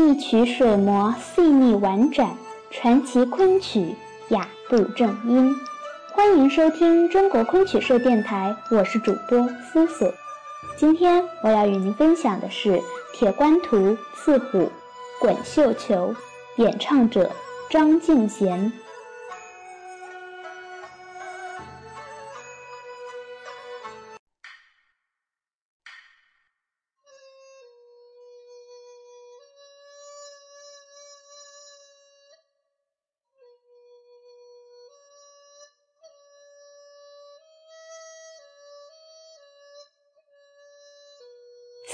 一曲水磨细腻婉转，传奇昆曲雅步正音。欢迎收听中国昆曲社电台，我是主播思思。今天我要与您分享的是《铁观图·刺虎·滚绣球》，演唱者张敬贤。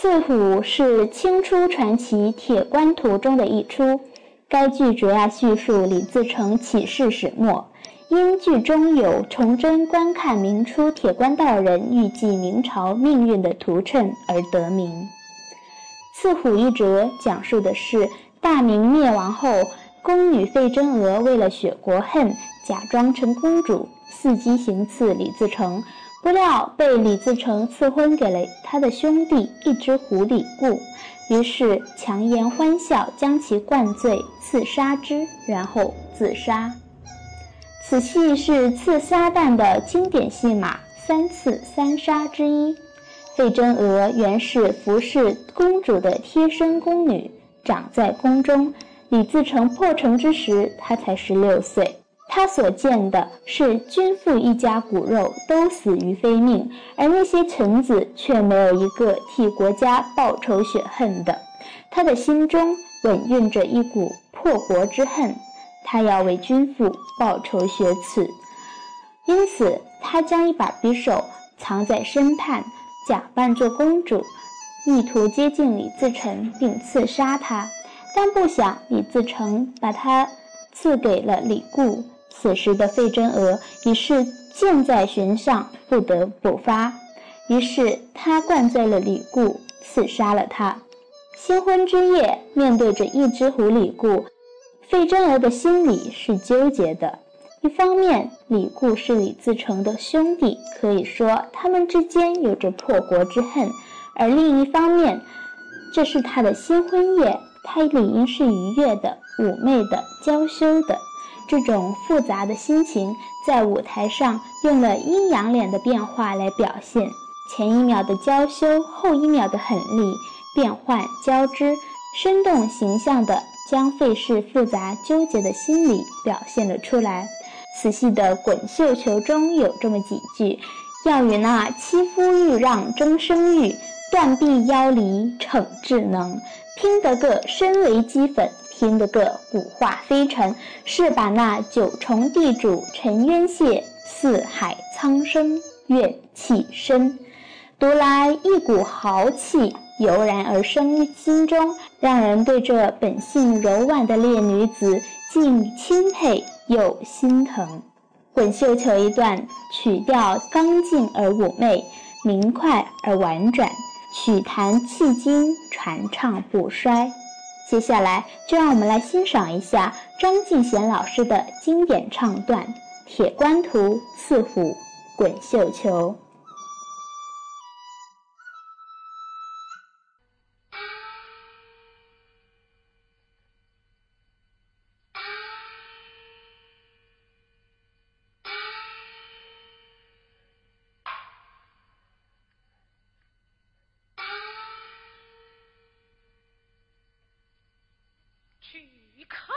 刺虎是清初传奇《铁观图》中的一出。该剧主要叙述李自成起事始末，因剧中有崇祯观看明初铁观道人预计明朝命运的图谶而得名。刺虎一折讲述的是大明灭亡后，宫女费贞娥为了雪国恨，假装成公主，伺机行刺李自成。不料被李自成赐婚给了他的兄弟一只狐李固，于是强颜欢笑，将其灌醉，刺杀之，然后自杀。此戏是刺撒旦的经典戏码“三刺三杀”之一。费贞娥原是服侍公主的贴身宫女，长在宫中。李自成破城之时，她才十六岁。他所见的是君父一家骨肉都死于非命，而那些臣子却没有一个替国家报仇雪恨的。他的心中稳蕴着一股破国之恨，他要为君父报仇雪耻。因此，他将一把匕首藏在身畔，假扮做公主，意图接近李自成并刺杀他。但不想李自成把他赐给了李固。此时的费贞娥已是箭在弦上，不得不发。于是他灌醉了李固，刺杀了他。新婚之夜，面对着一只狐李固，费贞娥的心里是纠结的。一方面，李固是李自成的兄弟，可以说他们之间有着破国之恨；而另一方面，这是他的新婚夜，他理应是愉悦的、妩媚的、娇羞的。这种复杂的心情在舞台上用了阴阳脸的变化来表现，前一秒的娇羞，后一秒的狠厉，变换交织，生动形象地将费氏复杂纠结的心理表现了出来。此戏的滚绣球中有这么几句：“要与那欺夫欲让争声誉，断臂腰离逞智能，拼得个身为鸡粉。”听得个五化飞尘，是把那九重地主沉冤谢，四海苍生怨气深。读来一股豪气油然而生于心中，让人对这本性柔婉的烈女子既钦佩又心疼。滚绣球一段，曲调刚劲而妩媚，明快而婉转，曲弹气精，传唱不衰。接下来，就让我们来欣赏一下张敬贤老师的经典唱段《铁观图·刺虎·滚绣球》。you come?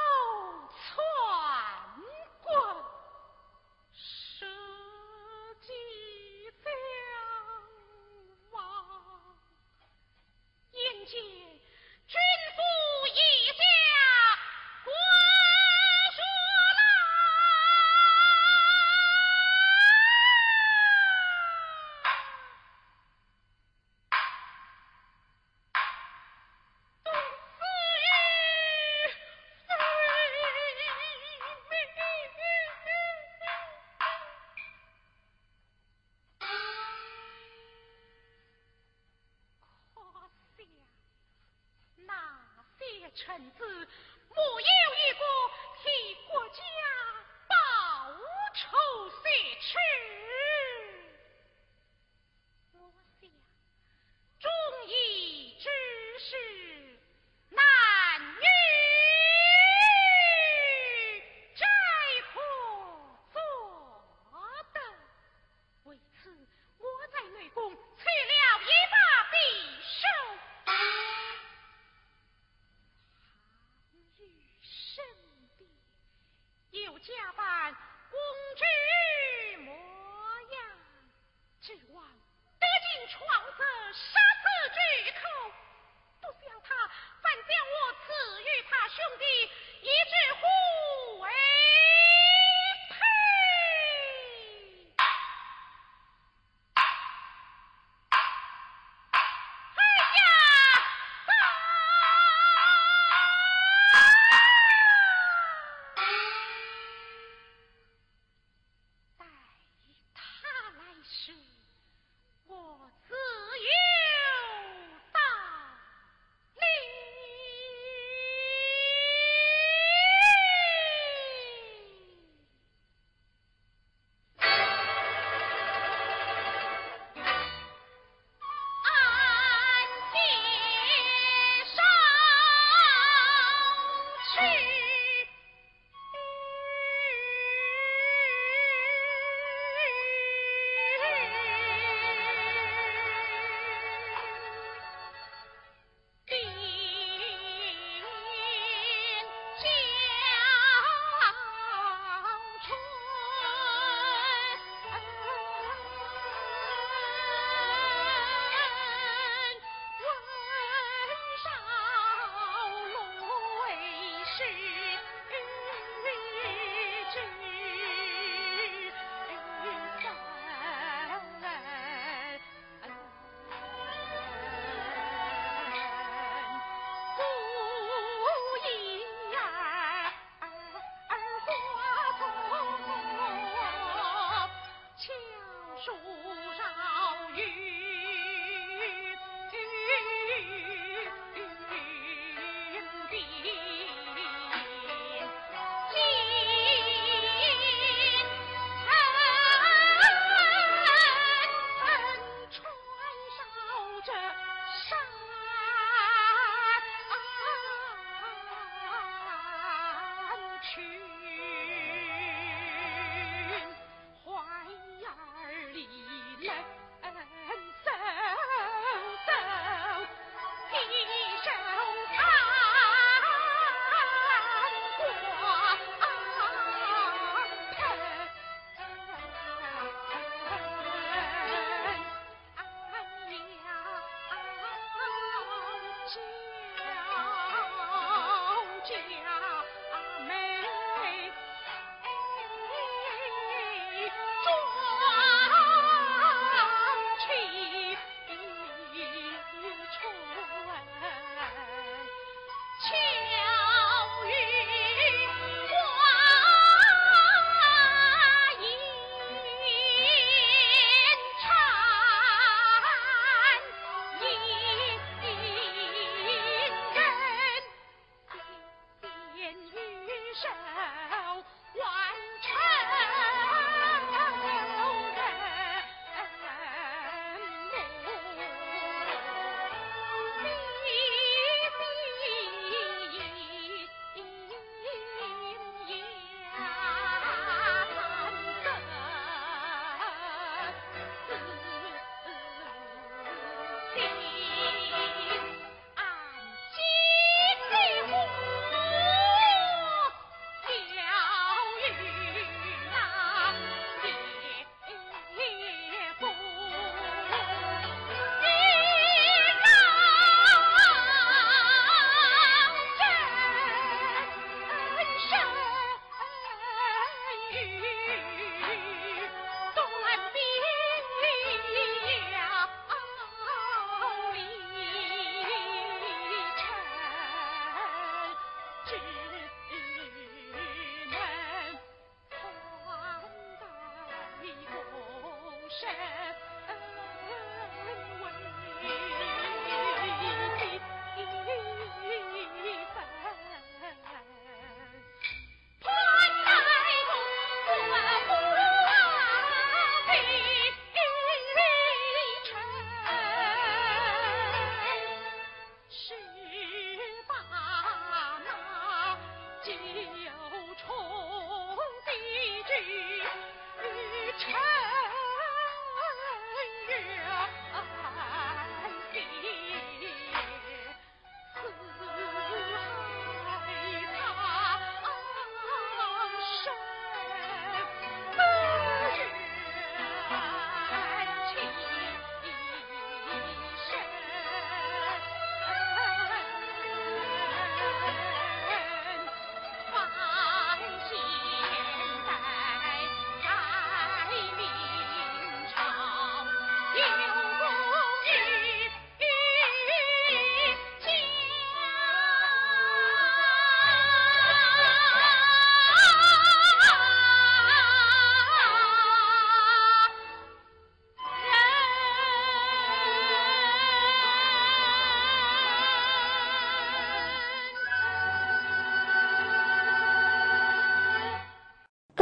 臣子没有一个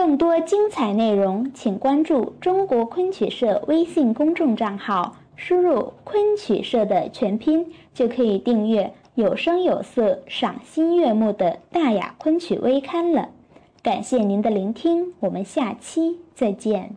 更多精彩内容，请关注中国昆曲社微信公众账号，输入“昆曲社”的全拼，就可以订阅有声有色、赏心悦目的《大雅昆曲微刊》了。感谢您的聆听，我们下期再见。